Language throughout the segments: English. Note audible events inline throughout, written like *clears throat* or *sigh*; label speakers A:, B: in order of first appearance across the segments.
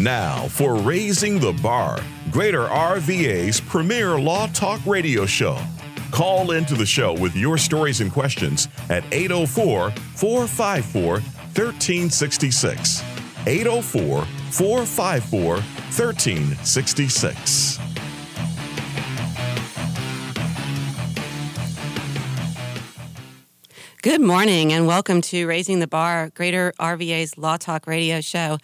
A: Now, for Raising the Bar, Greater RVA's premier Law Talk radio show. Call into the show with your stories and questions at 804 454 1366. 804 454 1366.
B: Good morning and welcome to Raising the Bar, Greater RVA's Law Talk radio show.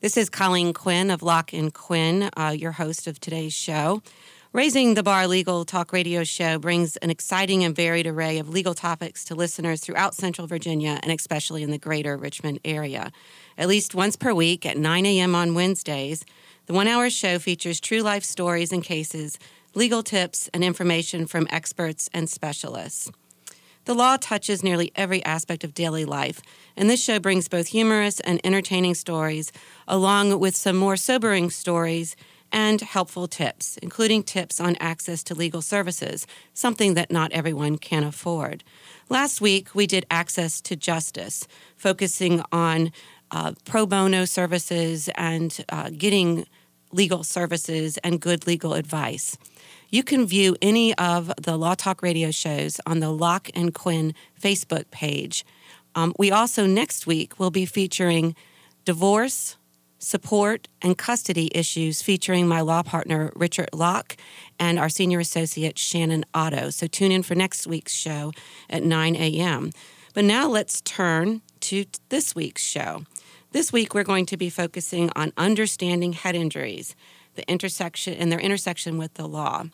B: This is Colleen Quinn of Locke and Quinn, uh, your host of today's show. Raising the Bar Legal Talk radio show brings an exciting and varied array of legal topics to listeners throughout Central Virginia and especially in the greater Richmond area. At least once per week at 9 a.m. on Wednesdays, the one hour show features true life stories and cases, legal tips, and information from experts and specialists. The law touches nearly every aspect of daily life, and this show brings both humorous and entertaining stories, along with some more sobering stories and helpful tips, including tips on access to legal services, something that not everyone can afford. Last week, we did Access to Justice, focusing on uh, pro bono services and uh, getting legal services and good legal advice. You can view any of the Law Talk radio shows on the Locke and Quinn Facebook page. Um, we also next week will be featuring divorce, support, and custody issues featuring my law partner Richard Locke and our senior associate Shannon Otto. So tune in for next week's show at 9 a.m. But now let's turn to this week's show. This week we're going to be focusing on understanding head injuries, the intersection and their intersection with the law.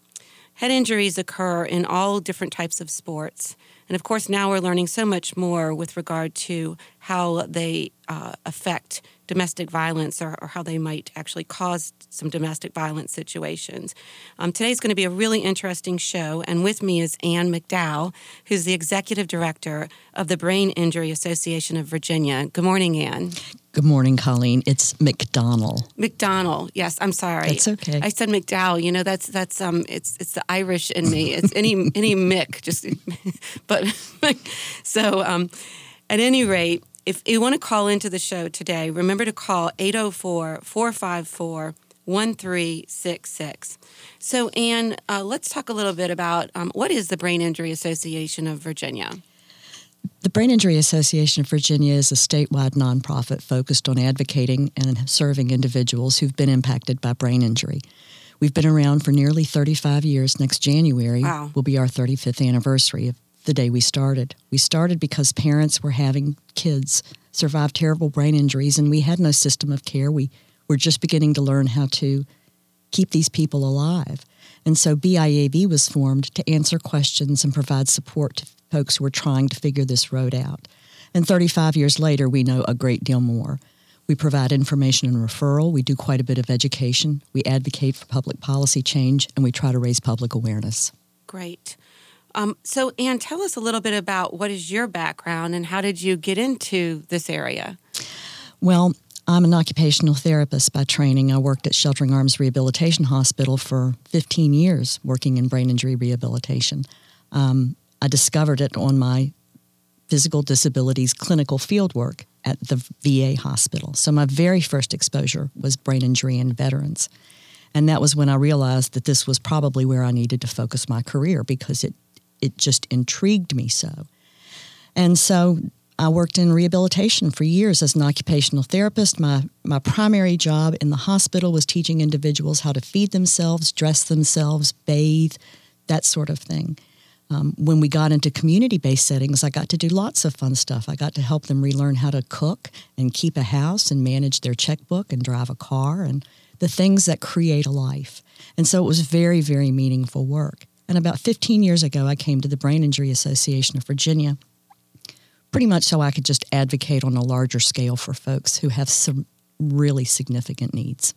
B: Head injuries occur in all different types of sports. And of course, now we're learning so much more with regard to how they uh, affect domestic violence or, or, how they might actually cause some domestic violence situations. Um, today's going to be a really interesting show, and with me is Anne McDowell, who's the executive director of the Brain Injury Association of Virginia. Good morning, Anne.
C: Good morning, Colleen. It's McDonell.
B: McDonell. Yes, I'm sorry.
C: That's okay.
B: I said McDowell. You know, that's that's um, it's it's the Irish in me. It's *laughs* any any Mick. Just, *laughs* but *laughs* so um, at any rate, if you want to call into the show today, remember to call 804 454 1366. So, Anne, uh, let's talk a little bit about um, what is the Brain Injury Association of Virginia?
C: The Brain Injury Association of Virginia is a statewide nonprofit focused on advocating and serving individuals who've been impacted by brain injury. We've been around for nearly 35 years. Next January
B: wow.
C: will be our 35th anniversary of the day we started. We started because parents were having kids survive terrible brain injuries, and we had no system of care. We were just beginning to learn how to keep these people alive. And so BIAV was formed to answer questions and provide support to folks who were trying to figure this road out. And 35 years later, we know a great deal more. We provide information and referral. We do quite a bit of education. We advocate for public policy change, and we try to raise public awareness.
B: Great. Um, so, Anne, tell us a little bit about what is your background and how did you get into this area?
C: Well, I'm an occupational therapist by training. I worked at Sheltering Arms Rehabilitation Hospital for 15 years, working in brain injury rehabilitation. Um, I discovered it on my physical disabilities clinical fieldwork at the VA hospital. So, my very first exposure was brain injury in veterans. And that was when I realized that this was probably where I needed to focus my career because it it just intrigued me so. And so I worked in rehabilitation for years as an occupational therapist. My, my primary job in the hospital was teaching individuals how to feed themselves, dress themselves, bathe, that sort of thing. Um, when we got into community based settings, I got to do lots of fun stuff. I got to help them relearn how to cook and keep a house and manage their checkbook and drive a car and the things that create a life. And so it was very, very meaningful work. And about 15 years ago, I came to the Brain Injury Association of Virginia, pretty much so I could just advocate on a larger scale for folks who have some really significant needs.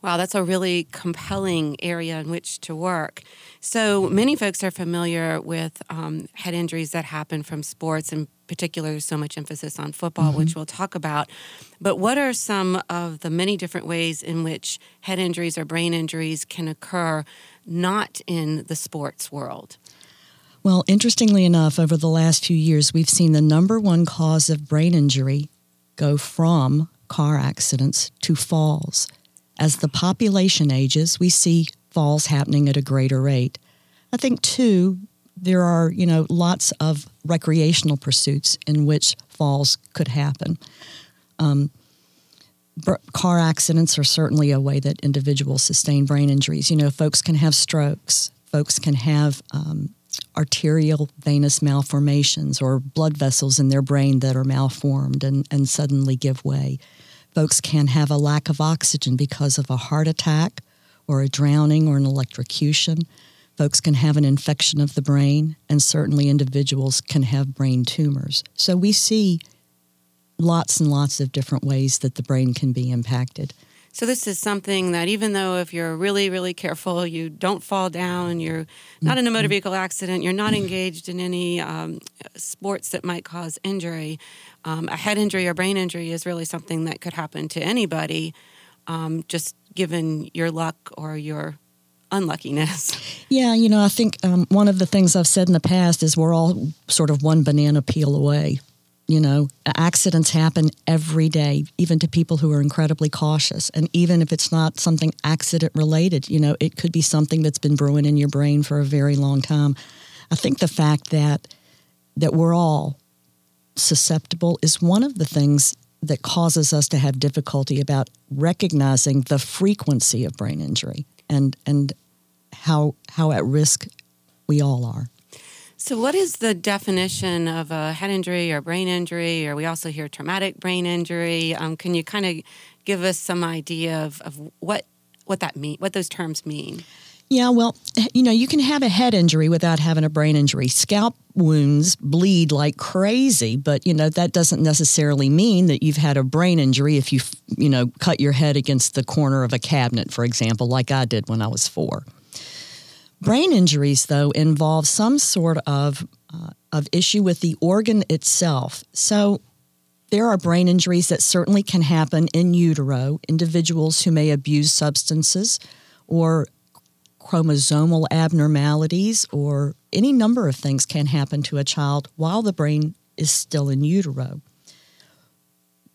B: Wow, that's a really compelling area in which to work. So many folks are familiar with um, head injuries that happen from sports, in particular, so much emphasis on football, mm-hmm. which we'll talk about. But what are some of the many different ways in which head injuries or brain injuries can occur not in the sports world?
C: Well, interestingly enough, over the last few years, we've seen the number one cause of brain injury go from car accidents to falls. As the population ages, we see falls happening at a greater rate. I think, too, there are, you know, lots of recreational pursuits in which falls could happen. Um, car accidents are certainly a way that individuals sustain brain injuries. You know, folks can have strokes, folks can have um, arterial venous malformations or blood vessels in their brain that are malformed and, and suddenly give way. Folks can have a lack of oxygen because of a heart attack or a drowning or an electrocution. Folks can have an infection of the brain, and certainly individuals can have brain tumors. So we see lots and lots of different ways that the brain can be impacted.
B: So this is something that even though if you're really really careful, you don't fall down, you're not in a motor mm-hmm. vehicle accident, you're not engaged in any um, sports that might cause injury, um, a head injury or brain injury is really something that could happen to anybody, um, just given your luck or your unluckiness.
C: Yeah, you know, I think um, one of the things I've said in the past is we're all sort of one banana peel away you know, accidents happen every day, even to people who are incredibly cautious. And even if it's not something accident related, you know, it could be something that's been brewing in your brain for a very long time. I think the fact that that we're all susceptible is one of the things that causes us to have difficulty about recognizing the frequency of brain injury and and how how at risk we all are.
B: So, what is the definition of a head injury or brain injury? Or we also hear traumatic brain injury. Um, can you kind of give us some idea of, of what what that mean, what those terms mean?
C: Yeah, well, you know, you can have a head injury without having a brain injury. Scalp wounds bleed like crazy, but you know that doesn't necessarily mean that you've had a brain injury if you you know cut your head against the corner of a cabinet, for example, like I did when I was four. Brain injuries, though, involve some sort of uh, of issue with the organ itself. So there are brain injuries that certainly can happen in utero. Individuals who may abuse substances or chromosomal abnormalities or any number of things can happen to a child while the brain is still in utero.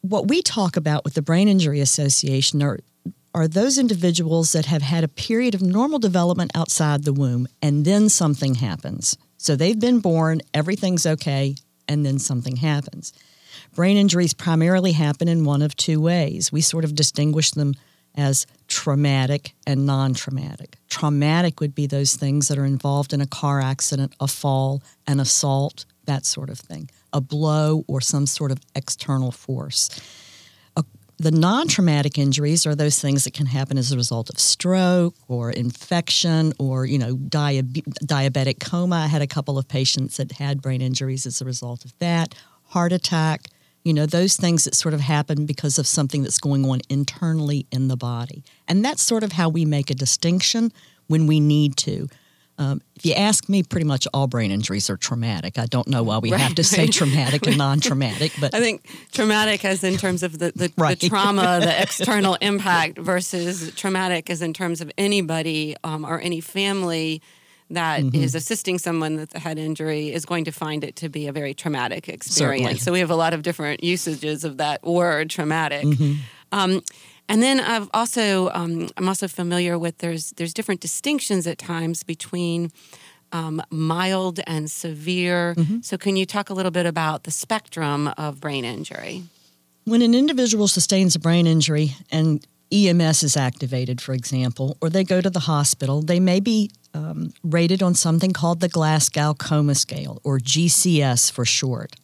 C: What we talk about with the Brain Injury Association are are those individuals that have had a period of normal development outside the womb and then something happens. So they've been born, everything's okay, and then something happens. Brain injuries primarily happen in one of two ways. We sort of distinguish them as traumatic and non traumatic. Traumatic would be those things that are involved in a car accident, a fall, an assault, that sort of thing, a blow or some sort of external force. The non traumatic injuries are those things that can happen as a result of stroke or infection or, you know, diabetic diabetic coma. I had a couple of patients that had brain injuries as a result of that, heart attack, you know, those things that sort of happen because of something that's going on internally in the body. And that's sort of how we make a distinction when we need to. Um, if you ask me, pretty much all brain injuries are traumatic. I don't know why we right. have to say *laughs* traumatic and non-traumatic, but
B: I think traumatic as in terms of the, the, right. the trauma, *laughs* the external impact, versus traumatic as in terms of anybody um, or any family that mm-hmm. is assisting someone with a head injury is going to find it to be a very traumatic experience. Certainly. So we have a lot of different usages of that word, traumatic. Mm-hmm. Um, and then I've also um, I'm also familiar with there's there's different distinctions at times between um, mild and severe. Mm-hmm. So can you talk a little bit about the spectrum of brain injury?
C: When an individual sustains a brain injury and EMS is activated, for example, or they go to the hospital, they may be um, rated on something called the Glasgow Coma Scale, or GCS for short.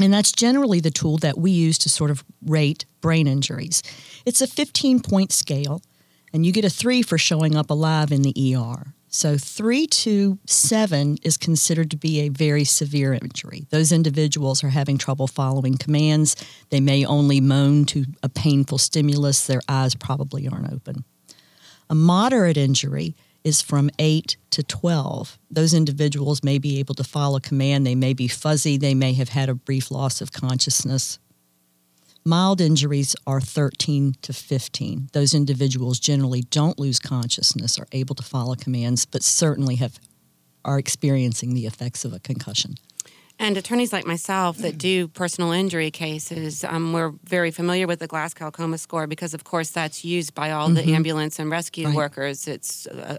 C: And that's generally the tool that we use to sort of rate brain injuries. It's a 15 point scale, and you get a three for showing up alive in the ER. So, three to seven is considered to be a very severe injury. Those individuals are having trouble following commands. They may only moan to a painful stimulus. Their eyes probably aren't open. A moderate injury is from 8 to 12. Those individuals may be able to follow command. They may be fuzzy. They may have had a brief loss of consciousness. Mild injuries are 13 to 15. Those individuals generally don't lose consciousness, are able to follow commands, but certainly have are experiencing the effects of a concussion.
B: And attorneys like myself that do personal injury cases, um, we're very familiar with the Glasgow Coma score because, of course, that's used by all mm-hmm. the ambulance and rescue right. workers. It's a,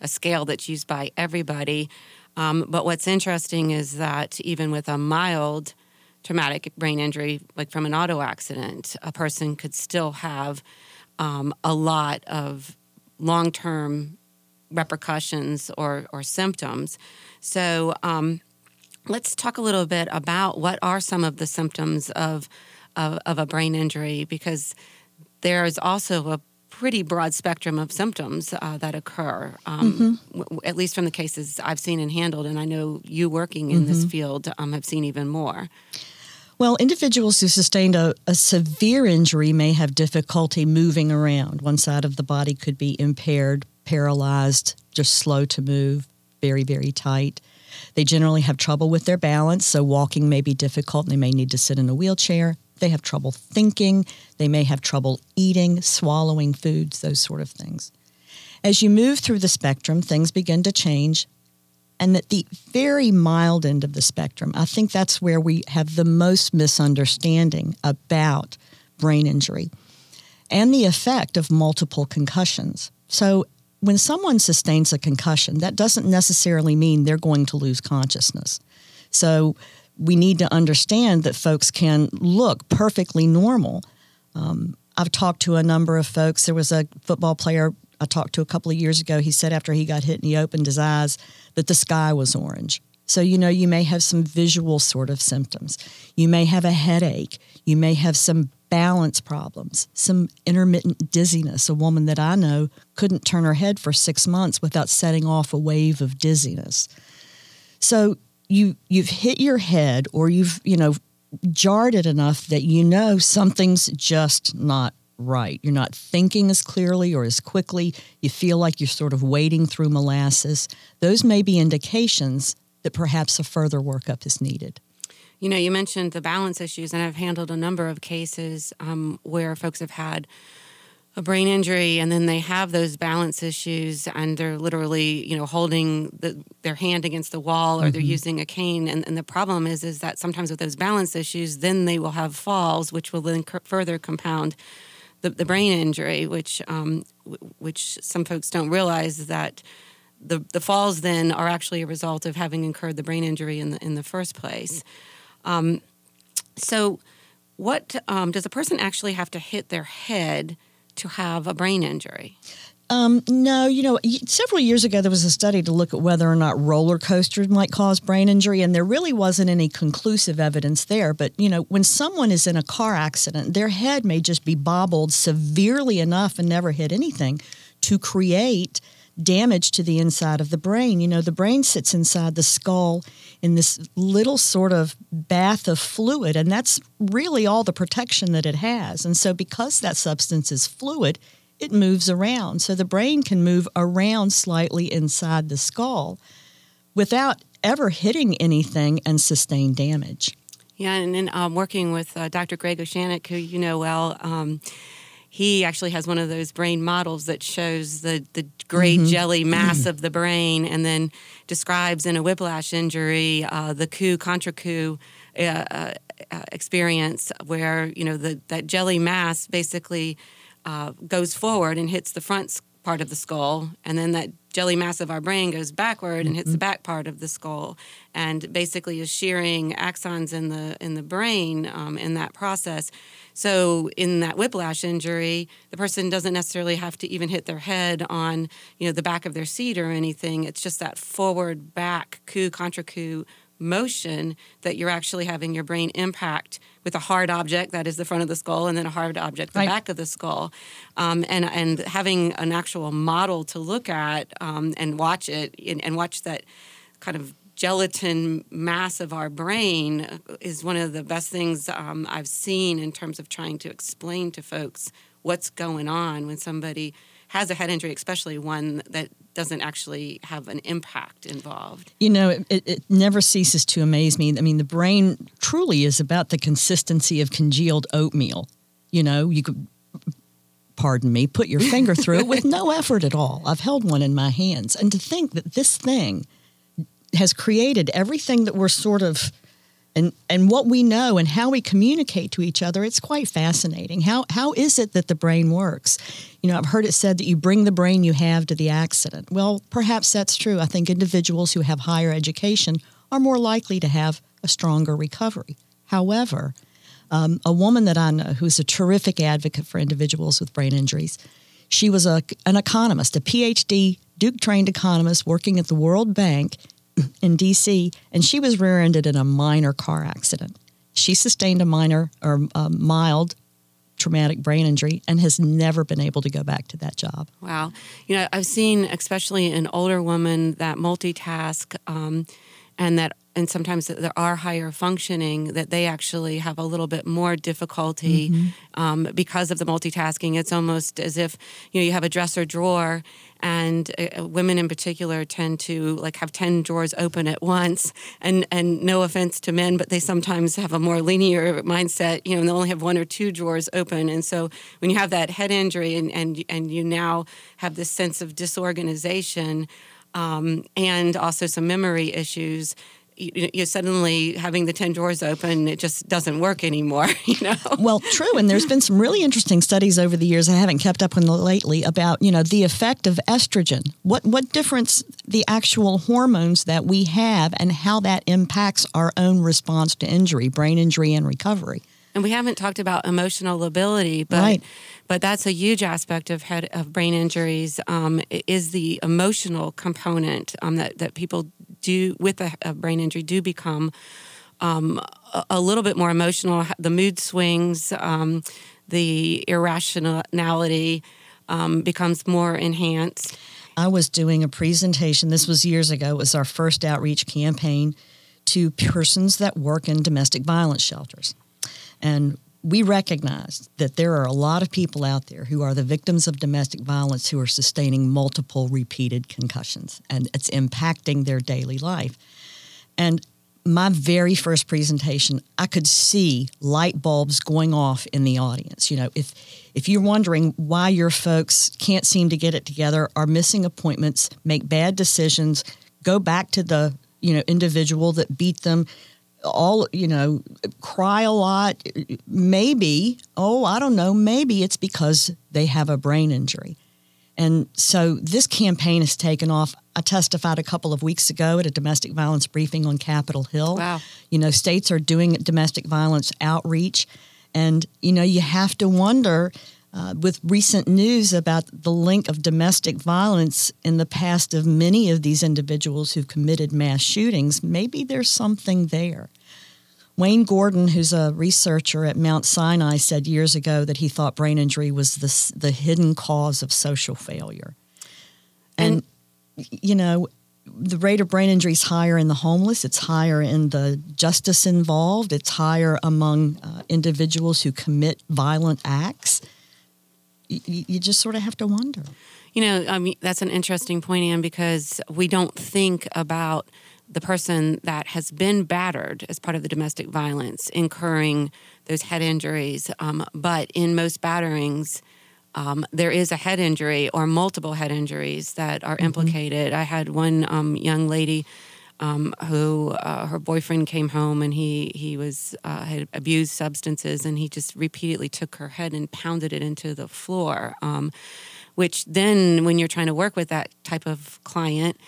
B: a, scale that's used by everybody. Um, but what's interesting is that even with a mild traumatic brain injury, like from an auto accident, a person could still have um, a lot of long term repercussions or, or symptoms. So, um, let's talk a little bit about what are some of the symptoms of, of, of a brain injury because there is also a pretty broad spectrum of symptoms uh, that occur, um, mm-hmm. w- at least from the cases I've seen and handled. And I know you working in mm-hmm. this field um, have seen even more.
C: Well, individuals who sustained a, a, severe injury may have difficulty moving around. One side of the body could be impaired, paralyzed, just slow to move, very, very tight. They generally have trouble with their balance, so walking may be difficult. They may need to sit in a wheelchair. They have trouble thinking. They may have trouble eating, swallowing foods, those sort of things. As you move through the spectrum, things begin to change. And at the very mild end of the spectrum, I think that's where we have the most misunderstanding about brain injury and the effect of multiple concussions. So, when someone sustains a concussion, that doesn't necessarily mean they're going to lose consciousness. So we need to understand that folks can look perfectly normal. Um, I've talked to a number of folks. There was a football player I talked to a couple of years ago. He said after he got hit and he opened his eyes that the sky was orange. So, you know, you may have some visual sort of symptoms. You may have a headache. You may have some balance problems, some intermittent dizziness. A woman that I know couldn't turn her head for six months without setting off a wave of dizziness. So you you've hit your head or you've, you know, jarred it enough that you know something's just not right. You're not thinking as clearly or as quickly. You feel like you're sort of wading through molasses. Those may be indications that perhaps a further workup is needed.
B: You know, you mentioned the balance issues, and I've handled a number of cases um, where folks have had a brain injury and then they have those balance issues and they're literally you know holding the, their hand against the wall or mm-hmm. they're using a cane and, and, the problem is is that sometimes with those balance issues then they will have falls which will then further compound the, the brain injury which um, w- which some folks don't realize that the, the falls then are actually a result of having incurred the brain injury in the in the first place um, so, what um, does a person actually have to hit their head to have a brain injury?
C: Um, no, you know, several years ago there was a study to look at whether or not roller coasters might cause brain injury, and there really wasn't any conclusive evidence there. But, you know, when someone is in a car accident, their head may just be bobbled severely enough and never hit anything to create damage to the inside of the brain. You know, the brain sits inside the skull in this little sort of bath of fluid, and that's really all the protection that it has. And so, because that substance is fluid, it moves around. So, the brain can move around slightly inside the skull without ever hitting anything and sustain damage.
B: Yeah, and then um, working with uh, Dr. Greg Oshanek, who you know well, um, he actually has one of those brain models that shows the the gray mm-hmm. jelly *clears throat* mass of the brain, and then describes in a whiplash injury uh, the coup contra coup. Uh, uh, uh, experience where you know the that jelly mass basically uh, goes forward and hits the front part of the skull, and then that jelly mass of our brain goes backward and hits the mm-hmm. back part of the skull, and basically is shearing axons in the in the brain um, in that process. So in that whiplash injury, the person doesn't necessarily have to even hit their head on, you know, the back of their seat or anything. It's just that forward back coup contra coup motion that you're actually having your brain impact with a hard object that is the front of the skull and then a hard object the right. back of the skull um, and and having an actual model to look at um, and watch it and, and watch that kind of gelatin mass of our brain is one of the best things um, I've seen in terms of trying to explain to folks what's going on when somebody has a head injury, especially one that doesn't actually have an impact involved.
C: You know, it, it, never ceases to amaze me. I mean, the brain truly is about the consistency of congealed oatmeal. You know, you could, pardon me, put your finger through it with *laughs* no effort at all. I've held one in my hands. And to think that this thing has created everything that we're sort of and and what we know and how we communicate to each other it's quite fascinating. How how is it that the brain works? You know i've heard it said that you bring the brain you have to the accident. Well perhaps that's true. I think individuals who have higher education are more likely to have a stronger recovery. However um, a woman that i know who's a terrific advocate for individuals with brain injuries she was a, an economist a phd duke trained economist working at the world bank in DC, and she was rear ended in a minor car accident. She sustained a minor or a mild traumatic brain injury and has never been able to go back to that job.
B: Wow. You know, I've seen, especially an older woman, that multitask um, and that and sometimes there are higher functioning that they actually have a little bit more difficulty mm-hmm. um, because of the multitasking it's almost as if you know you have a dresser drawer and uh, women in particular tend to like have 10 drawers open at once. And and no offense to men but they sometimes have a more linear mindset. You know and they only have one or two drawers open. And so when you have that head injury and and, and you now have this sense of disorganization um, and also some memory issues you, you suddenly having the 10 drawers open it just doesn't work anymore *laughs* you know
C: well true and there's been some really interesting studies over the years i haven't kept up with lately about you know the effect of estrogen what what difference the actual hormones that we have and how that impacts our own response to injury brain injury and recovery
B: and we haven't talked about emotional ability, but
C: right.
B: but that's a huge aspect of head of brain injuries. Um, is the emotional component um, that that people do with a, a brain injury do become um, a, a, little bit more emotional. The mood swings, um, the irrationality um, becomes more enhanced.
C: I was doing a presentation. This was years ago. It was our first outreach campaign to persons that work in domestic violence shelters. And we recognize that there are a lot of people out there who are the victims of domestic violence who are sustaining multiple repeated concussions, and it's impacting their daily life. And my very first presentation, I could see light bulbs going off in the audience. You know, if if you're wondering why your folks can't seem to get it together, are missing appointments, make bad decisions, go back to the you know individual that beat them, all you know cry a lot. Maybe oh i don't know maybe it's because they have a brain injury. And so this campaign has taken off. I testified a couple of weeks ago at a domestic violence briefing on capitol hill.
B: Wow.
C: You know states are doing domestic violence outreach. And you know you have to wonder uh, with recent news about the link of domestic violence in the past of many of these individuals who've committed mass shootings, maybe there's something there. Wayne Gordon, who's a researcher at Mount Sinai, said years ago that he thought brain injury was the, the hidden cause of social failure. And, and you know, the rate of brain injury is higher in the homeless. It's higher in the justice involved. It's higher among uh, individuals who commit violent acts you, you just sort of have to wonder.
B: You know, I mean, that's an interesting point, Anne, because we don't think about the person that has been battered as part of the domestic violence incurring those head injuries. Um, but in most batterings, um, there is a head injury or multiple head injuries that are mm-hmm. implicated. I had one um, young lady um, who uh, her boyfriend came home and he he was uh, had abused substances and he just repeatedly took her head and pounded it into the floor. Um, which then, when you're trying to work with that type of client,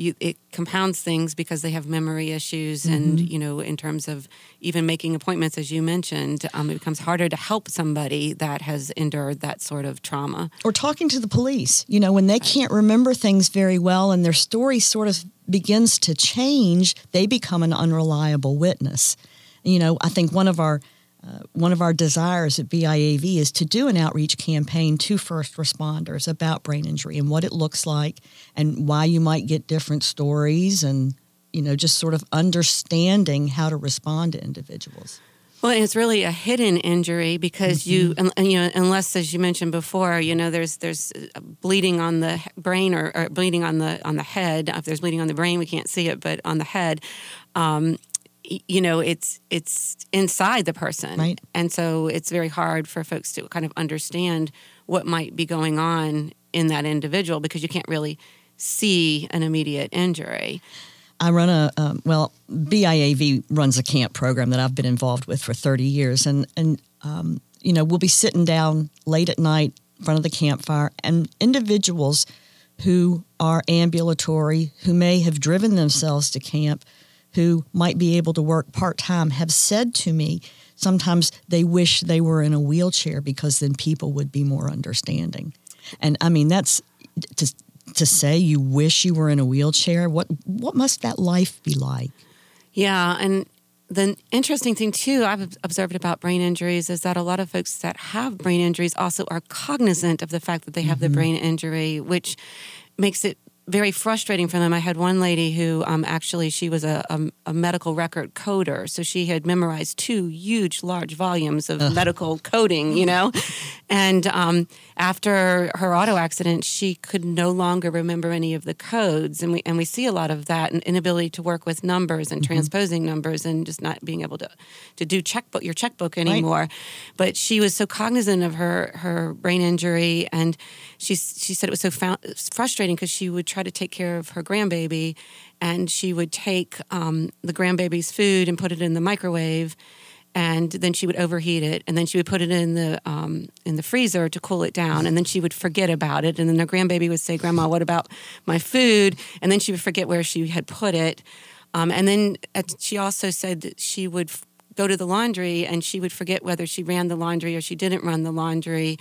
B: you, it compounds things because they have memory issues, mm-hmm. and you know, in terms of even making appointments, as you mentioned, um, it becomes harder to help somebody that has endured that sort of trauma.
C: Or talking to the police, you know, when they can't remember things very well and their story sort of begins to change, they become an unreliable witness. You know, I think one of our uh, one of our desires at BIAV is to do an outreach campaign to first responders about brain injury and what it looks like and why you might get different stories and you know just sort of understanding how to respond to individuals.
B: Well, it's really a hidden injury because mm-hmm. you, you know, unless, as you mentioned before, you know, there's there's uh, bleeding on the brain or, or, bleeding on the on the head. If there's bleeding on the brain, we can't see it, but on the head, um, you know, it's it's inside the person,
C: right.
B: and so it's very hard for folks to kind of understand what might be going on in that individual because you can't really see an immediate injury.
C: I run a um, well, BIAV runs a camp program that I've been involved with for 30 years, and and um, you know we'll be sitting down late at night in front of the campfire, and individuals who are ambulatory, who may have driven themselves to camp, who might be able to work part time, have said to me sometimes they wish they were in a wheelchair because then people would be more understanding. And I mean that's to to say you wish you were in a wheelchair. What what must that life be like?
B: Yeah, and the interesting thing too I've observed about brain injuries is that a lot of folks that have brain injuries also are cognizant of the fact that they have mm-hmm. the brain injury, which makes it very frustrating for them. I had one lady who um, actually she was a, a, a, medical record coder, so she had memorized two huge, large volumes of Ugh. medical coding, you know. and um, after her auto accident, she could no longer remember any of the codes, and we and we see a lot of that and inability to work with numbers and mm-hmm. transposing numbers and just not being able to to do checkbook your checkbook anymore. Right. But she was so cognizant of her her brain injury, and she she said it was so found, frustrating because she would try to take care of her grandbaby, and she would take um, the grandbaby's food and put it in the microwave, and then she would overheat it, and then she would put it in the um, in the freezer to cool it down, and then she would forget about it, and then the grandbaby would say, "Grandma, what about my food?" And then she would forget where she had put it, um, and then she also said that she would go to the laundry and she would forget whether she ran the laundry or she didn't run the laundry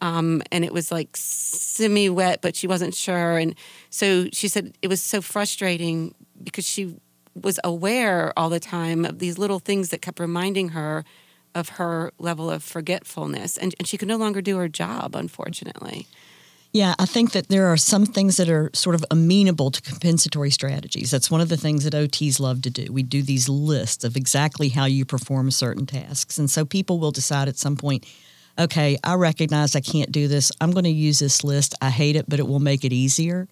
B: um, and it was like semi wet, but she wasn't sure. And so she said it was so frustrating because she was aware all the time of these little things that kept reminding her of her level of forgetfulness. And, and she could no longer do her job, unfortunately.
C: Yeah, I think that there are some things that are sort of amenable to compensatory strategies. That's one of the things that OTs love to do. We do these lists of exactly how you perform certain tasks. And so people will decide at some point, okay, I recognize I can't do this. I'm going to use this list. I hate it, but it will make it easier.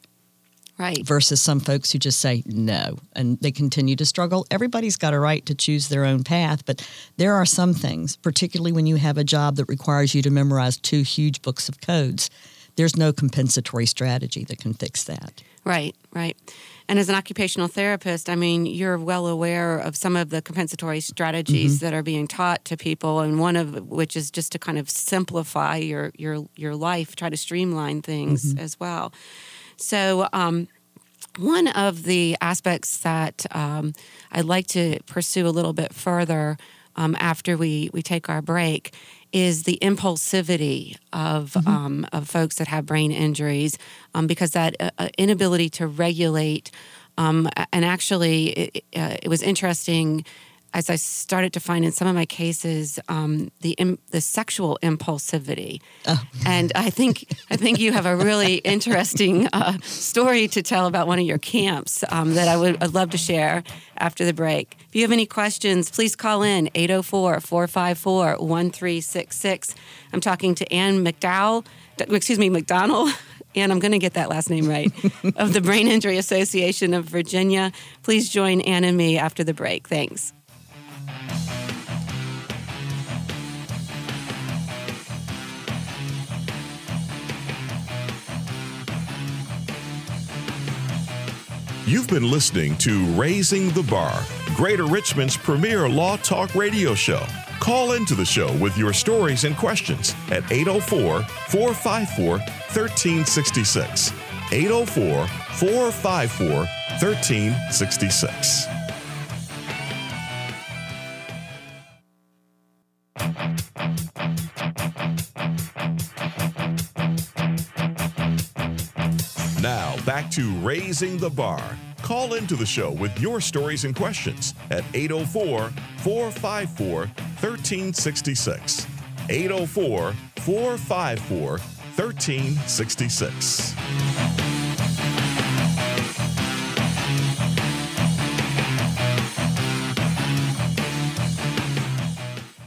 B: Right.
C: Versus some folks who just say no and they continue to struggle. Everybody's got a right to choose their own path, but there are some things, particularly when you have a job that requires you to memorize two huge books of codes, there's no compensatory strategy that can fix that.
B: Right, right. And as an occupational therapist, I mean, you're well aware of some of the compensatory strategies mm-hmm. that are being taught to people, and one of which is just to kind of simplify your your your life, try to streamline things mm-hmm. as well. So. Um, one of the aspects that um, I'd like to pursue a little bit further um, after we, we take our break is the impulsivity of mm-hmm. um, of folks that have brain injuries, um, because that uh, uh inability to regulate, um, and actually, it, uh, it was interesting as I started to find in some of my cases um, the Im- the sexual impulsivity, oh. and I think I think you have a really *laughs* interesting uh, story to tell about one of your camps um, that I would I'd love to share after the break. If you have any questions, please call in 804-454-1366. I'm talking to Anne McDowell, excuse me, McDonell. *laughs* and I'm going to get that last name right, of the Brain Injury Association of Virginia. Please join Anne and me after the break. Thanks.
A: You've been listening to Raising the Bar, Greater Richmond's premier law talk radio show. Call into the show with your stories and questions at 804 454 1366. 804 454 1366. To Raising the Bar. Call into the show with your stories and questions at 804 454 1366. 804 454 1366.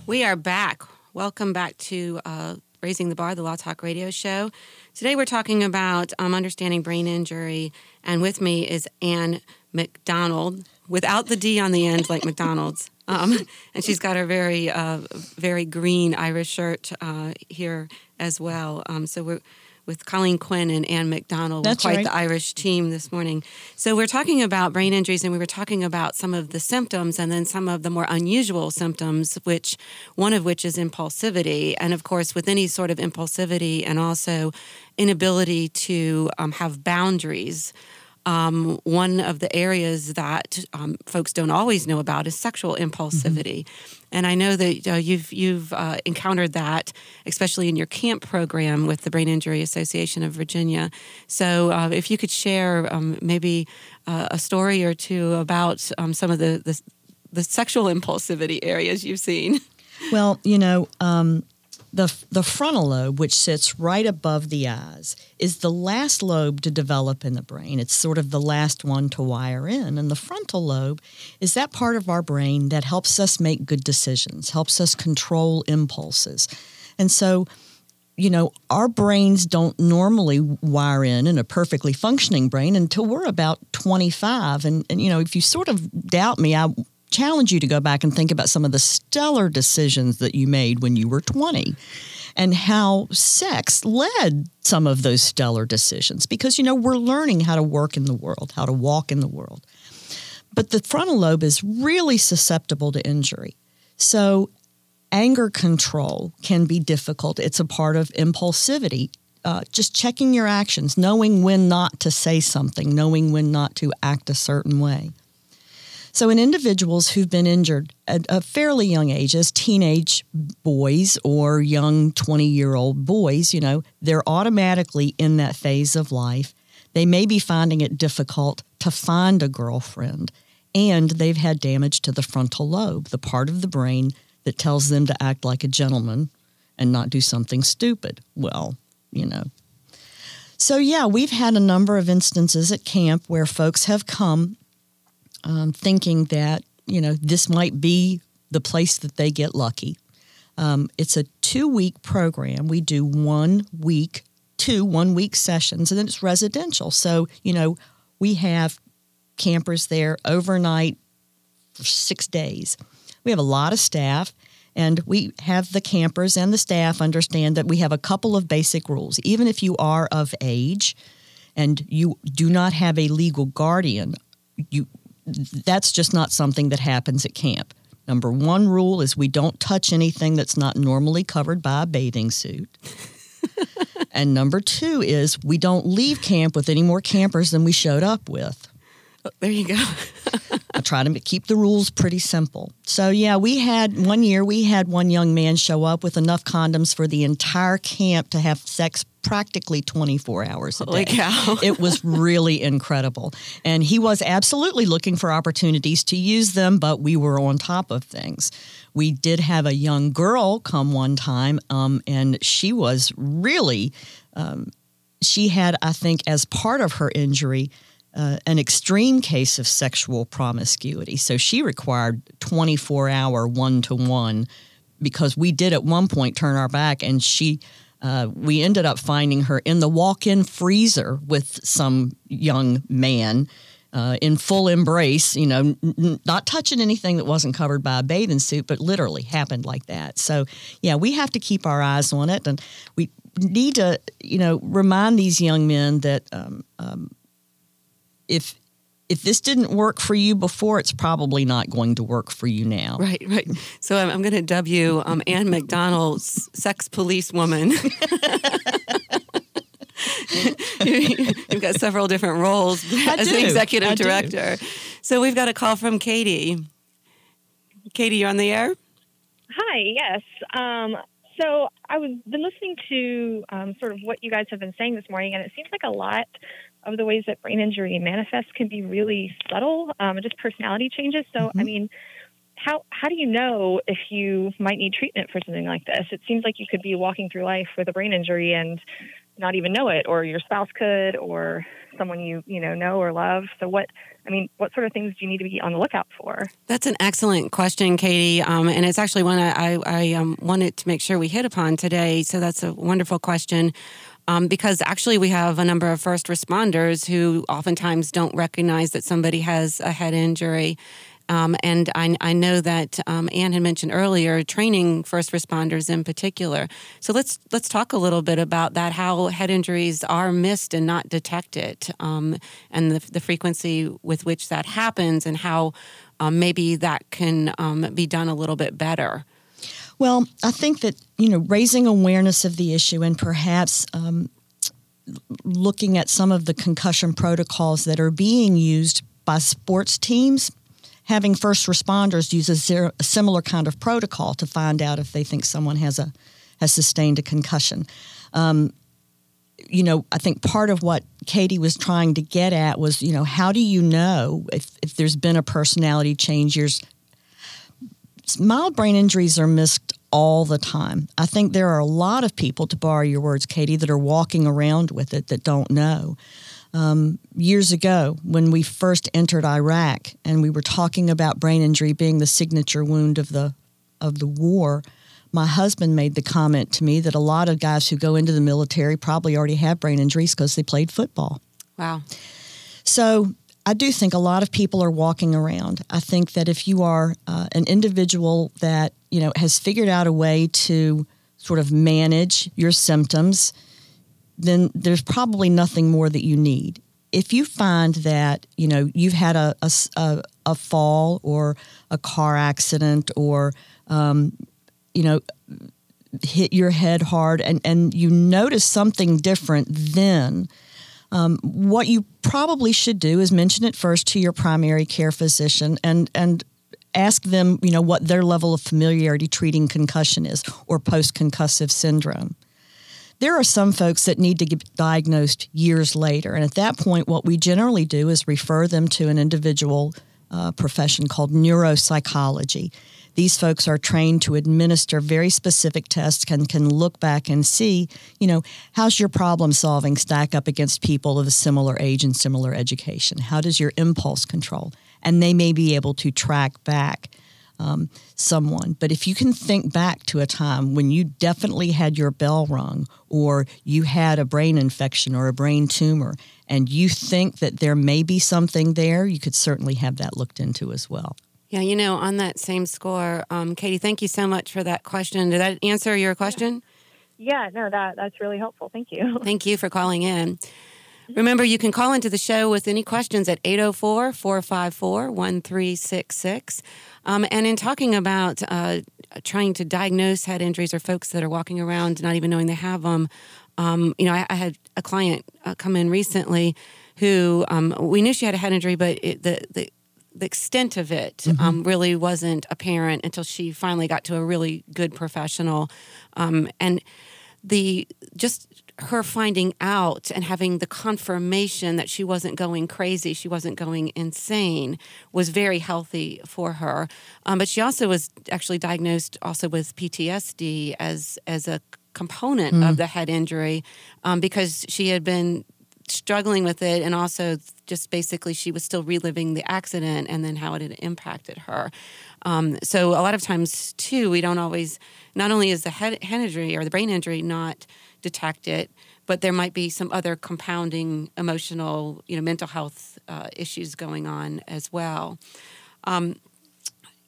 B: We are back. Welcome back to uh, Raising the Bar, the Law Talk radio show. Today we're talking about um, understanding brain injury, and with me is Anne McDonell, without the D on the end, like McDonald's. *laughs* Um, and she's got her very, uh, very green Irish shirt uh, here as well. Um, so we're with Colleen Quinn and Anne McDonell.
C: That's
B: quite
C: right.
B: the Irish team this morning. So we're talking about brain injuries, and we were talking about some of the symptoms, and then some of the more unusual symptoms, which one of which is impulsivity, and of course, with any sort of impulsivity, and also inability to um, have boundaries. Um, one of the areas that um, folks don't always know about is sexual impulsivity, and I know that uh, you've you've uh, encountered that, especially in your camp program with the Brain Injury Association of Virginia. So, uh, if you could share um, maybe uh, a story or two about um, some of the, the the sexual impulsivity areas you've seen.
C: Well, you know, um, the the frontal lobe, which sits right above the eyes, is the last lobe to develop in the brain. It's sort of the last one to wire in, and the frontal lobe is that part of our brain that helps us make good decisions, helps us control impulses, and so. You know, our brains don't normally wire in in a perfectly functioning brain until we're about 25. And, and, you know, if you sort of doubt me, I challenge you to go back and think about some of the stellar decisions that you made when you were 20 and how sex led some of those stellar decisions because you know we're learning how to work in the world how to walk in the world. But the frontal lobe is really susceptible to injury. So anger control can be difficult. It's a part of impulsivity uh, just checking your actions knowing when not to say something knowing when not to act a certain way so, in individuals who've been injured at a fairly young age, as teenage boys or young 20 year old boys, you know, they're automatically in that phase of life. They may be finding it difficult to find a girlfriend, and they've had damage to the frontal lobe, the part of the brain that tells them to act like a gentleman and not do something stupid. Well, you know. So, yeah, we've had a number of instances at camp where folks have come um, thinking that you know this might be the place that they get lucky. Um, it's a two week program. We do one week, two one week sessions, and then it's residential. So you know we have campers there overnight for six days. We have a lot of staff. And we have the campers and the staff understand that we have a couple of basic rules. Even if you are of age and you do not have a legal guardian, you that's just not something that happens at camp. Number one rule is we don't touch anything that's not normally covered by a bathing suit. *laughs* and number two is we don't leave camp with any more campers than we showed up with.
B: There you go. *laughs*
C: I try to keep the rules pretty simple. So, yeah, we had one year, we had one young man show up with enough condoms for the entire camp to have sex practically 24 hours a
B: Holy
C: day.
B: cow. *laughs*
C: it was really incredible. And he was absolutely looking for opportunities to use them, but we were on top of things. We did have a young girl come one time, um, and she was really, um, she had, I think, as part of her injury, uh, an extreme case of sexual promiscuity. So she required 24 hour one to one because we did at one point turn our back and she. Uh, we ended up finding her in the walk-in freezer with some young man uh, in full embrace. You know, n- not touching anything that wasn't covered by a bathing suit, but literally happened like that. So, yeah, we have to keep our eyes on it, and we need to, you know, remind these young men that um, um, if if this didn't work for you before, it's probably not going to work for you now.
B: Right, right. So I'm, I'm going to dub you um, Anne McDonell's sex police woman. *laughs* You've got several different roles
C: I
B: as
C: do.
B: an executive
C: I do.
B: director. So we've got a call from Katie. Katie, you're on the air.
D: Hi, yes. Um, so I was been listening to um, sort of what you guys have been saying this morning, and it seems like a lot of the ways that brain injury manifests can be really subtle, um, just personality changes. So, I mean, how how do you know if you might need treatment for something like this? It seems like you could be walking through life with a brain injury and not even know it, or your spouse could, or someone you you know know or love. So, what I mean, what sort of things do you need to be on the lookout for?
B: That's an excellent question, Katie, um, and it's actually one I, I, I um, wanted to make sure we hit upon today. So that's a wonderful question. Um, because actually, we have a number of first responders who oftentimes don't recognize that somebody has a head injury. Um, and I, I, know that um, Anne had mentioned earlier training first responders in particular. So let's let's talk a little bit about that. How head injuries are missed and not detected, um, and the, the, frequency with which that happens, and how um, maybe that can um, be done a little bit better.
C: Well, I think that you know raising awareness of the issue and perhaps um, looking at some of the concussion protocols that are being used by sports teams having first responders use a, zero, a, similar kind of protocol to find out if they think someone has a has sustained a concussion. Um, you know, I think part of what Katie was trying to get at was, you know, how do you know if, if there's been a personality change? Years mild brain injuries are missed all the time. I think there are a lot of people, to borrow your words, Katie, that are walking around with it that don't know. Um, years ago, when we first entered Iraq, and we were talking about brain injury being the signature wound of the of the war, my husband made the comment to me that a lot of guys who go into the military probably already have brain injuries because they played football.
B: Wow.
C: So I do think a lot of people are walking around. I think that if you are uh, an individual that you know has figured out a way to sort of manage your symptoms, then there's probably nothing more that you need. If you find that you know you've had a a, a fall or a car accident or um, you know hit your head hard and, and you notice something different then um, what you probably should do is mention it first to your primary care physician and and ask them, you know, what their level of familiarity treating concussion is or post concussive syndrome. There are some folks that need to get diagnosed years later, and at that point, what we generally do is refer them to an individual uh, profession called neuropsychology. These folks are trained to administer very specific tests and can look back and see, you know, how's your problem solving stack up against people of a similar age and similar education? How does your impulse control? And they may be able to track back um, someone. But if you can think back to a time when you definitely had your bell rung or you had a brain infection or a brain tumor and you think that there may be something there, you could certainly have that looked into as well.
B: Yeah, you know, on that same score, um, Katie, thank you so much for that question. Did that answer your question?
D: Yeah, no, that that's really helpful. Thank you. *laughs*
B: Thank you for calling in. Remember, you can call into the show with any questions at 804 454 1366. Um, and in talking about uh, trying to diagnose head injuries or folks that are walking around not even knowing they have them, um, you know, I, I, had a client uh, come in recently who um, we knew she had a head injury, but it, the, the the extent of it mm-hmm. um, really wasn't apparent until she finally got to a really good professional, um, and the just her finding out and having the confirmation that she wasn't going crazy, she wasn't going insane, was very healthy for her. Um, but she also was actually diagnosed also with PTSD as as a component mm. of the head injury um, because she had been struggling with it and also just basically she was still reliving the accident and then how it had impacted her. Um, so a lot of times too we don't always not only is the head, head injury or the brain injury not detected but there might be some other compounding emotional you know mental health uh, issues going on as well. Um,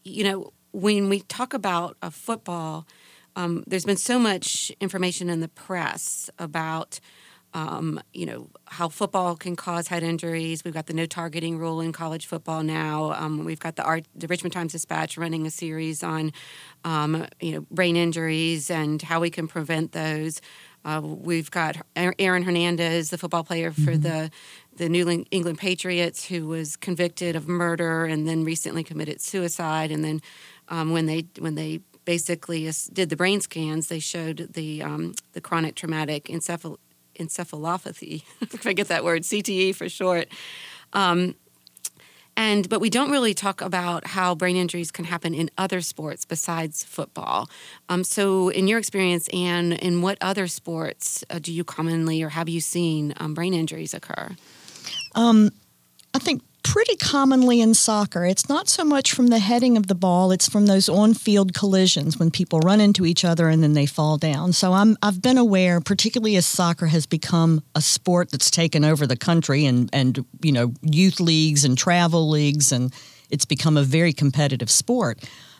B: you know when we talk about a football um, there's been so much information in the press about um, you know how football can cause head injuries. We've got the no targeting rule in college football now. Um, we've got the, Art, the Richmond Times Dispatch running a series on um, you know brain injuries and how we can prevent those. Uh, we've got Aaron Hernandez, the football player for mm-hmm. the the New England Patriots, who was convicted of murder and then recently committed suicide. And then um, when they when they basically did the brain scans, they showed the um, the chronic traumatic encephal- encephalopathy, *laughs* if I get that word, CTE for short. Um, and but we don't really talk about how brain injuries can happen in other sports besides football. Um, so, in your experience, Anne, in what other sports uh, do you commonly or have you seen um, brain injuries occur?
C: Um, I think pretty commonly in soccer. It's not so much from the heading of the ball, it's from those on field collisions when people run into each other and then they fall down. So I'm, I've been aware, particularly as soccer has become a sport that's taken over the country and, and you know, youth leagues and travel leagues and it's become a very competitive sport.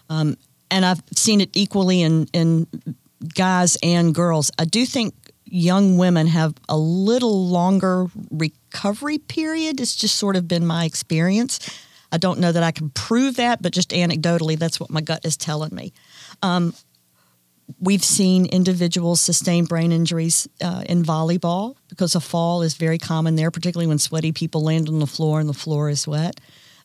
C: Um, and I've seen it equally in, in guys and girls. I do think young women have a little longer recovery period. It's just sort of been my experience. I don't know that I can prove that, but just anecdotally, that's what my gut is telling me. Um, we've seen individuals sustain brain injuries uh, in volleyball because a fall is very common there, particularly when sweaty people land on the floor and the floor is wet.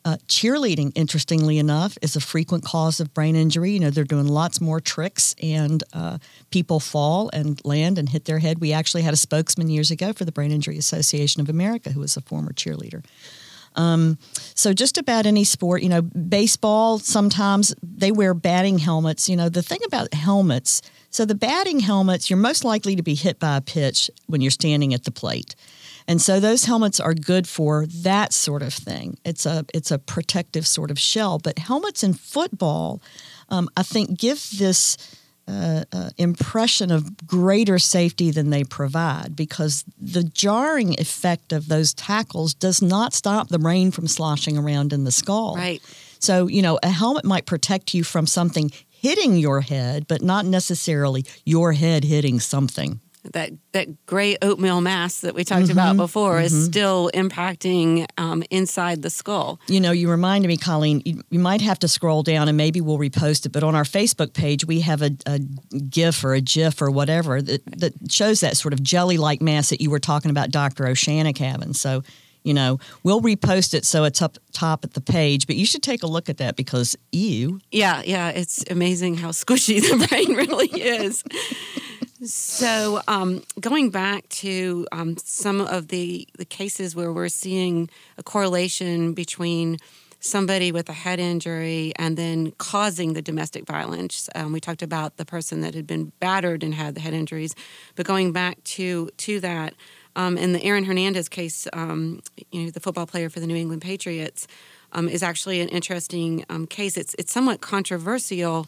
C: Uh, cheerleading, interestingly enough, is a frequent cause of brain injury. You know, they're doing lots more tricks, and uh, people fall and land and hit their head. We actually had a spokesman years ago for the Brain Injury Association of America who was a former cheerleader. Um, so just about any sport, you know, baseball, sometimes they wear batting helmets. You know, the thing about helmets, so the batting helmets, you're most likely to be hit by a pitch when you're standing at the plate. And so those helmets are good for that sort of thing. It's a it's a protective sort of shell. But helmets in football, um, I think, give this uh, uh, impression of greater safety than they provide because the jarring effect of those tackles does not stop the brain from sloshing around in the skull.
B: Right.
C: So you know, a helmet might protect you from something hitting your head, but not necessarily your head hitting something
B: that that gray oatmeal mass that we talked mm-hmm, about before mm-hmm. is still impacting um, inside the skull.
C: You know, you reminded me, Colleen. You, you, might have to scroll down, and maybe we'll repost it. But on our Facebook page, we have a, a GIF or a GIF or whatever that, that shows that sort of jelly-like mass that you were talking about, Doctor Oshanik having. So you know, we'll repost it so it's up top at the page, but you should take a look at that because you.
B: Yeah, yeah, it's amazing how squishy *laughs* the brain really is. *laughs* So, um, going back to um, some of the, the cases where we're seeing a correlation between somebody with a head injury and then causing the domestic violence. Um, we talked about the person that had been battered and had the head injuries, but going back to to that, um, in the Aaron Hernandez case, um, you know, the football player for the New England Patriots, um, is actually an interesting um, case. It's it's somewhat controversial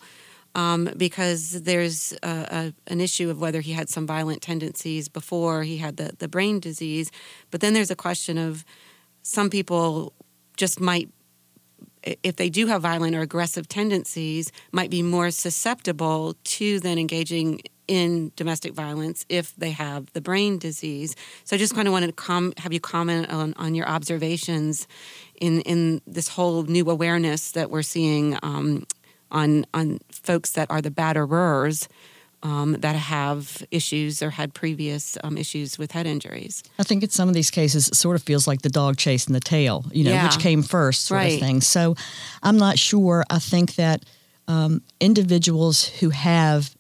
B: um, because there's a, a, an issue of whether he had some violent tendencies before he had the, the brain disease. But then there's a question of some people just might, if they do have violent or aggressive tendencies, might be more susceptible to then engaging in domestic violence if they have the brain disease. So I just kind of wanted to com- have you comment on, on your observations in, in this whole new awareness that we're seeing um, on on folks that are the batterers um, that have issues or had previous um, issues with head injuries.
C: I think in some of these cases, it sort of feels like the dog chasing the tail, you know,
B: yeah.
C: which came first, sort
B: right.
C: of thing. So I'm not sure. I think that um, individuals who have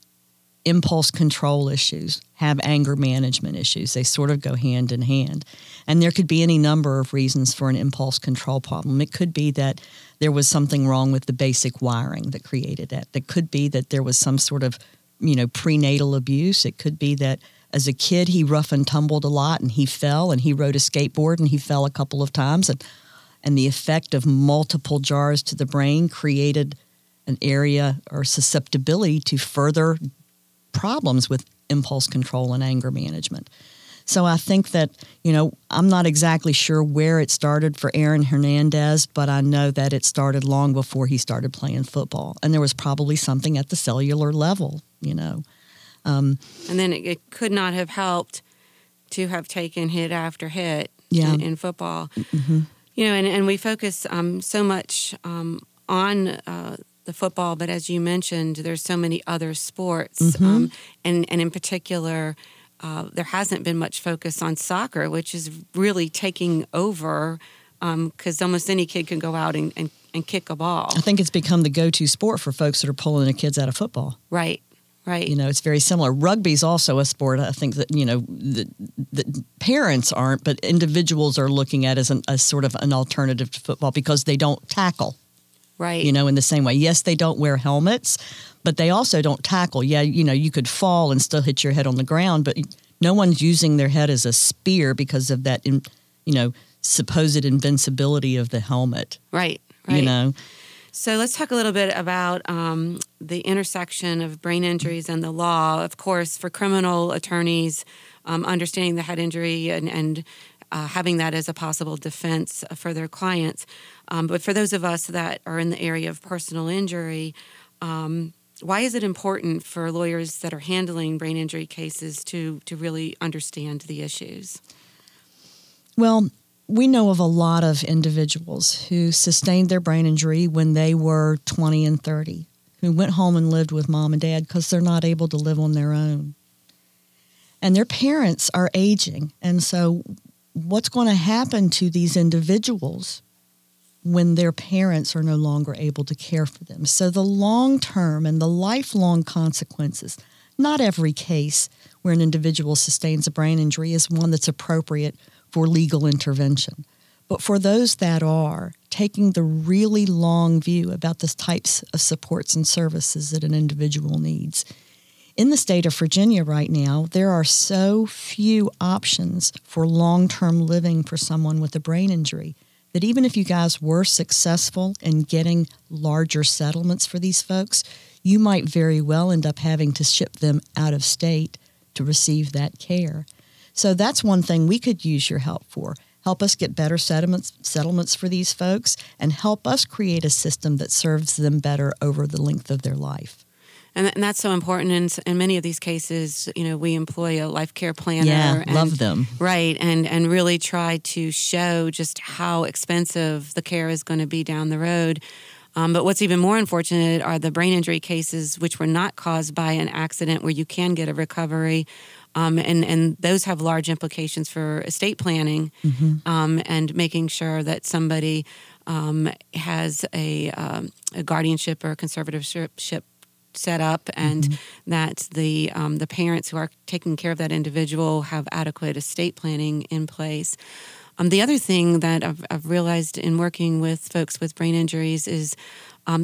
C: impulse control issues, have anger management issues. They sort of go hand in hand. And there could be any number of reasons for an impulse control problem. It could be that there was something wrong with the basic wiring that created that. It could be that there was some sort of, you know, prenatal abuse. It could be that as a kid he rough and tumbled a lot and he fell and he rode a skateboard and he fell a couple of times and and the effect of multiple jars to the brain created an area or susceptibility to further problems with impulse control and anger management. So I think that, you know, I'm not exactly sure where it started for Aaron Hernandez, but I know that it started long before he started playing football. And there was probably something at the cellular level, you know. Um,
B: and then it, it, could not have helped to have taken hit after hit
C: yeah.
B: in, in, football. Mm-hmm. You know, and, and we focus um, so much um, on uh, the football, but as you mentioned, there's so many other sports,
C: mm-hmm. um,
B: and and in particular, uh, there hasn't been much focus on soccer, which is really taking over because um, almost any kid can go out and, and, and kick a ball.
C: I think it's become the go-to sport for folks that are pulling their kids out of football.
B: Right. Right.
C: You know, it's very similar. Rugby's also a sport. I think that you know the, the parents aren't, but individuals are looking at as an, as sort of an alternative to football because they don't tackle.
B: Right.
C: You know, in the same way. Yes, they don't wear helmets, but they also don't tackle. Yeah, you know, you could fall and still hit your head on the ground, but no one's using their head as a spear because of that, you know, supposed invincibility of the helmet.
B: Right. Right.
C: You know.
B: So let's talk a little bit about um, the intersection of brain injuries and the law. Of course, for criminal attorneys, um, understanding the head injury and, and uh, having that as a possible defense for their clients. Um, but for those of us that are in the area of personal injury, um, why is it important for lawyers that are handling brain injury cases to to really understand the issues?
C: Well, we know of a lot of individuals who sustained their brain injury when they were 20 and 30, who went home and lived with mom and dad because they're not able to live on their own. And their parents are aging. And so, what's going to happen to these individuals when their parents are no longer able to care for them? So, the long term and the lifelong consequences, not every case where an individual sustains a brain injury is one that's appropriate for legal intervention. But for those that are, taking the really long view about the types of supports and services that an individual needs. In the state of Virginia right now, there are so few options for long term living for someone with a brain injury that even if you guys were successful in getting larger settlements for these folks, you might very well end up having to ship them out of state to receive that care. So that's one thing we could use your help for. Help us get better settlements, settlements for these folks and help us create a system that serves them better over the length of their life.
B: And, and that's so important. In, in many of these cases, you know, we employ a life care planner.
C: Yeah,
B: and,
C: love them.
B: Right, and and really try to show just how expensive the care is going to be down the road. Um, but what's even more unfortunate are the brain injury cases, which were not caused by an accident, where you can get a recovery um, and and those have large implications for estate planning mm-hmm. um, and making sure that somebody um, has a, um, a, guardianship or a conservatorship set up and mm-hmm. that the um, the parents who are taking care of that individual have adequate estate planning in place. Um, the other thing that I've, I've, realized in working with folks with brain injuries is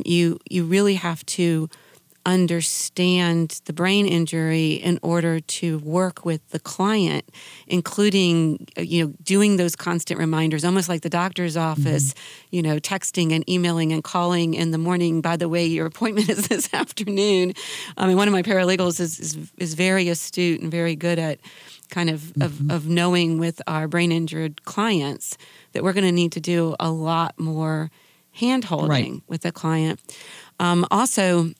B: you you really have to understand the brain injury in order to work with the client including uh, you know doing those constant reminders almost like the doctor's office mm-hmm. you know texting and emailing and calling in the morning by the way your appointment *laughs* is this afternoon i mean one of my paralegals is is, is very astute and very good at kind of, mm-hmm. of, of knowing with our brain injured clients that we're going to need to do a lot more hand holding right. with the client um, also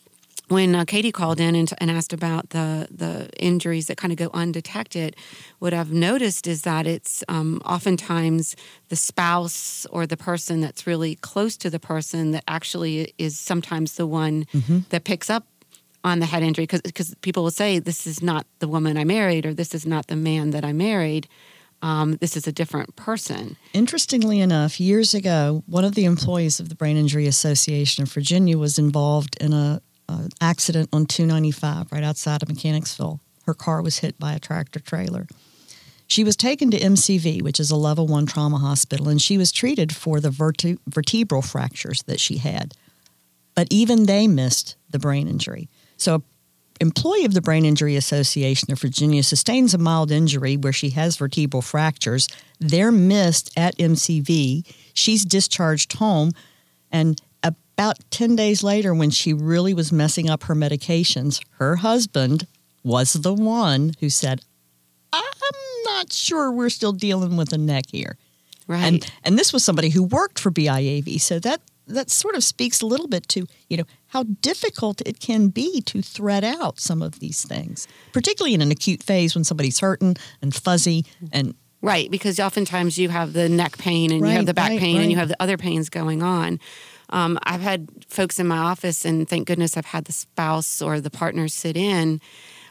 B: when uh, Katie called in and, and, asked about the the injuries that kind of go undetected, what I've noticed is that it's um, oftentimes the spouse or the person that's really close to the person that actually is sometimes the one mm-hmm. that picks up on the head injury because people will say this is not the woman I married or this is not the man that I married. Um, this is a different person.
C: Interestingly enough, years ago, one of the employees of the Brain Injury Association of Virginia was involved in a uh, accident on 295 right outside of Mechanicsville. Her car was hit by a tractor trailer. She was taken to MCV, which is a level one trauma hospital, and she was treated for the verte- vertebral fractures that she had. But even they missed the brain injury. So, employee of the Brain Injury Association of Virginia sustains a mild injury where she has vertebral fractures. They're missed at MCV. She's discharged home, and about 10 days later, when she really was messing up her medications, her husband was the one who said, I'm not sure we're still dealing with a neck here.
B: Right.
C: And, and this was somebody who worked for BIAV. So that, that sort of speaks a little bit to, you know, how difficult it can be to thread out some of these things, particularly in an acute phase when somebody's hurting and fuzzy and
B: Right, because oftentimes you have the neck pain and right, you have the back right, pain right. and you have the other pains going on. Um, I've had folks in my office, and thank goodness I've had the spouse or the partner sit in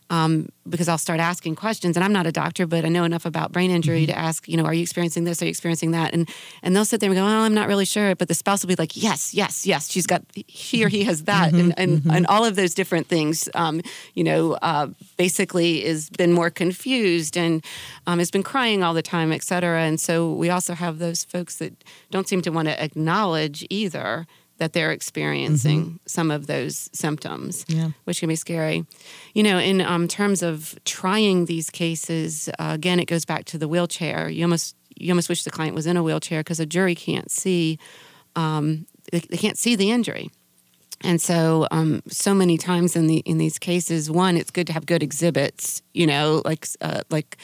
B: um, because I'll start asking questions. And I'm not a doctor, but I know enough about brain injury mm-hmm. to ask, you know, are you experiencing this? Are you experiencing that? And and they'll sit there and go, oh, I'm not really sure. But the spouse will be like, yes, yes, yes. She's got he or he has that, mm-hmm, and and, mm-hmm. and all of those different things. Um, you know, uh, basically is been more confused and um, has been crying all the time, et cetera. And so we also have those folks that don't seem to want to acknowledge either that they're experiencing mm-hmm. some of those symptoms,
C: yeah.
B: which can be scary. You know, in um, terms of trying these cases, uh, again, it goes back to the wheelchair. You almost you almost wish the client was in a wheelchair because a jury can't see um, they, they, can't see the injury. And so, um, so many times in the in these cases, one, it's good to have good exhibits. You know, like uh, like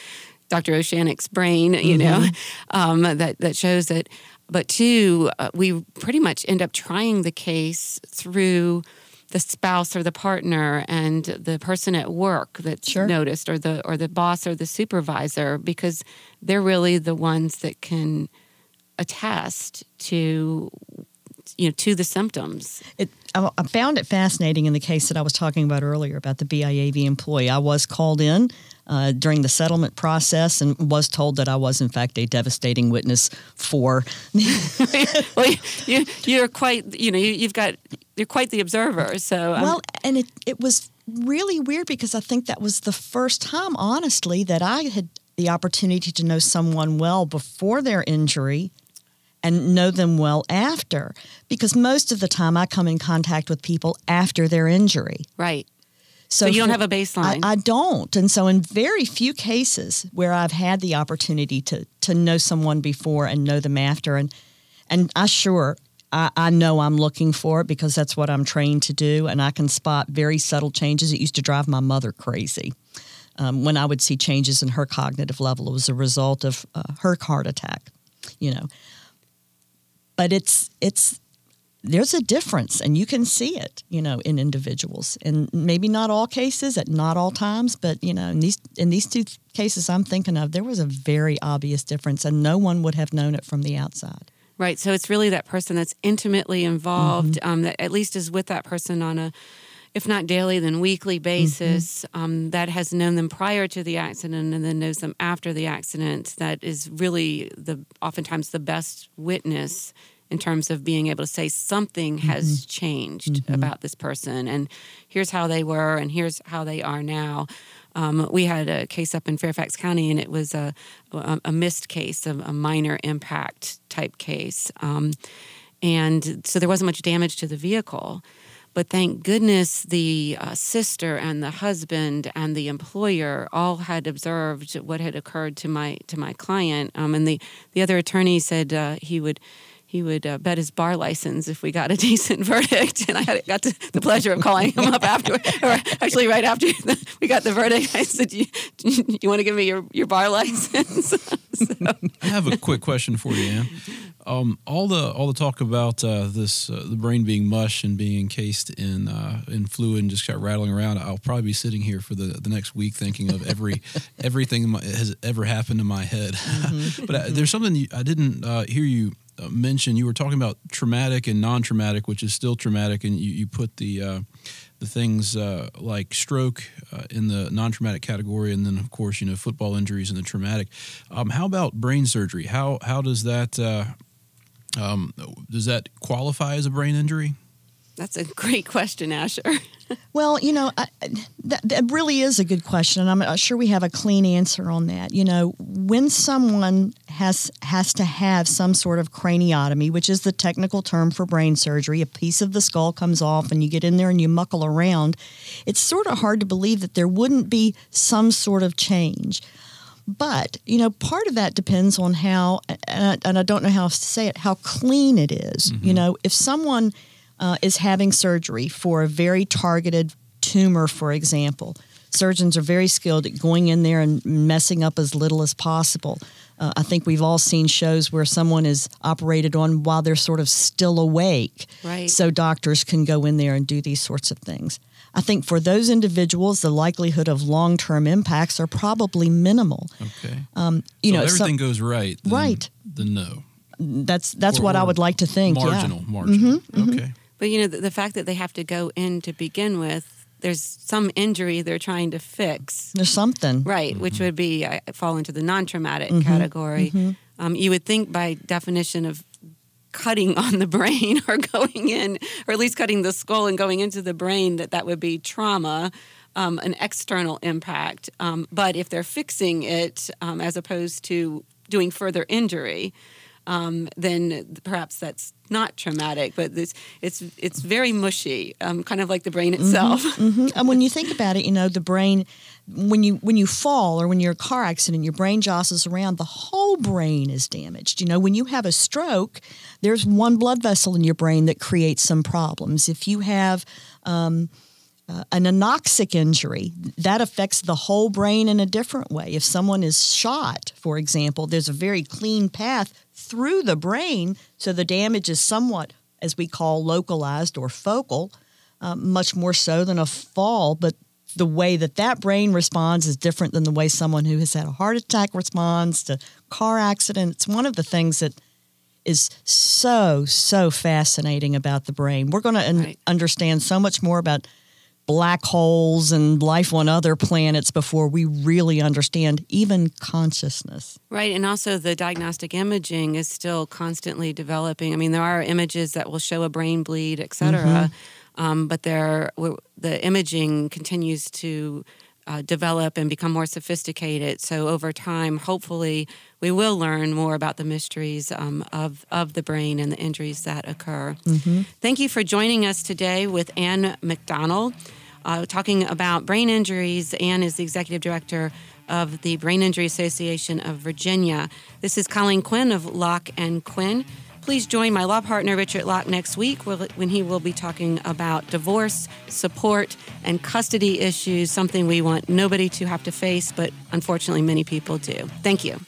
B: Dr. Oshanik's brain, you know,
C: Mm-hmm. *laughs*
B: um, that that shows that. But two, uh, we pretty much end up trying the case through the spouse or the partner and the person at work that's
C: Sure.
B: noticed, or the or the boss or the supervisor, because they're really the ones that can attest to you know to the symptoms.
C: It, I, I found it fascinating in the case that I was talking about earlier about the BIAV employee. I was called in uh, during the settlement process and was told that I was, in fact, a devastating witness for. *laughs*
B: well, you, you you're quite you know you, you've got you're quite the observer. So um,
C: well, and it, it was really weird because I think that was the first time, honestly, that I had the opportunity to know someone well before their injury and know them well after. Because most of the time I come in contact with people after their injury.
B: right.
C: So,
B: So you don't
C: for-
B: have a baseline.
C: I, I don't, and so in very few cases where I've had the opportunity to to know someone before and know them after, and and I sure I, I know I'm looking for it because that's what I'm trained to do, and I can spot very subtle changes. It used to drive my mother crazy. Um, when I would see changes in her cognitive level, it was a result of uh, her heart attack, you know. But it's it's there's a difference and you can see it you know in individuals and maybe not all cases at not all times but you know in these in these two cases i'm thinking of there was a very obvious difference and no one would have known it from the outside
B: Right. So it's really that person that's intimately involved, um, that at least is with that person on a, if not daily, then weekly basis, um, that has known them prior to the accident and then knows them after the accident. That is really the oftentimes the best witness in terms of being able to say something has changed about this person. And here's how they were and here's how they are now. Um, we had a case up in Fairfax County, and it was a a, a missed case, a, a minor impact type case, um, and so there wasn't much damage to the vehicle. But thank goodness the uh, sister and the husband and the employer all had observed what had occurred to my to my client, um, and the the other attorney said uh, he would he would uh, bet his bar license if we got a *laughs* decent verdict. And I had, got to, the pleasure of calling him up after, *laughs* or actually right after *laughs* we got the verdict. I said, "You, you want to give me your, your bar license?"
E: I have a quick question for you, Anne. Um, all the all the talk about uh, this uh, the brain being mush and being encased in uh, in fluid and just got rattling around. I'll probably be sitting here for the, the next week thinking of every everything that has ever happened in my head. but uh, there's something you, I didn't uh, hear you mention. You were talking about traumatic and non-traumatic, which is still traumatic, and you, you put the uh, the things uh, like stroke uh, in the non-traumatic category, and then of course you know football injuries in the traumatic. Um, how about brain surgery? How how does that uh, um, does that qualify as a brain injury?
B: That's a great question, Asher. *laughs*
C: Well, you know, I, that, that really is a good question, and I'm not sure we have a clean answer on that. You know, when someone has has to have some sort of craniotomy, which is the technical term for brain surgery, a piece of the skull comes off, and you get in there and you muckle around. It's sort of hard to believe that there wouldn't be some sort of change. But you know, part of that depends on how, and I, and I don't know how else to say it, how clean it is. You mm-hmm. know, if someone uh, is having surgery for a very targeted tumor, for example, surgeons are very skilled at going in there and messing up as little as possible. Uh, I think we've all seen shows where someone is operated on while they're sort of still awake,
B: Right.
C: so doctors can go in there and do these sorts of things. I think for those individuals, the likelihood of long-term impacts are probably minimal.
E: Okay,
C: You
E: so
C: know,
E: if
C: some-
E: everything goes right. Then,
C: Right.
E: Then no.
C: that's that's
E: Or-
C: what I would like to think. yeah. Mm-hmm,
E: Marginal. Marginal. Okay.
B: But you know, the, the fact that they have to go in to begin with, there's some injury they're trying to fix.
C: There's something.
B: Right, which would be I fall into the non-traumatic category. Um, you would think by definition of cutting *laughs* on the brain or going in, or at least cutting the skull and going into the brain, that that would be trauma, um, an external impact. Um, but if they're fixing it um, as opposed to doing further injury, um, then perhaps that's not traumatic. But this, it's it's very mushy, um, kind of like the brain itself. *laughs*
C: Mhm. And when you think about it, you know, the brain when you when you fall or when you're a car accident, your brain jostles around, the whole brain is damaged. You know, when you have a stroke, there's one blood vessel in your brain that creates some problems. If you have um, uh, an anoxic injury that affects the whole brain in a different way. If someone is shot, for example, there's a very clean path through the brain, so the damage is somewhat, as we call, localized or focal, uh, much more so than a fall. But the way that that brain responds is different than the way someone who has had a heart attack responds to car accident. It's one of the things that is so so fascinating about the brain. We're going to un- right. understand so much more about black holes and life on other planets before we really understand even consciousness.
B: Right, and also the diagnostic imaging is still constantly developing. I mean, there are images that will show a brain bleed, et cetera. Mm-hmm um, but there, the imaging continues to uh, develop and become more sophisticated. So over time, hopefully, we will learn more about the mysteries um, of of the brain and the injuries that occur. Mm-hmm. Thank you for joining us today with Anne McDonell, uh, talking about brain injuries. Anne is the executive director of the Brain Injury Association of Virginia. This is Colleen Quinn of Locke and Quinn. Please join my law partner, Richard Locke, next week when he will be talking about divorce, support, and custody issues, something we want nobody to have to face, but unfortunately, many people do. Thank you.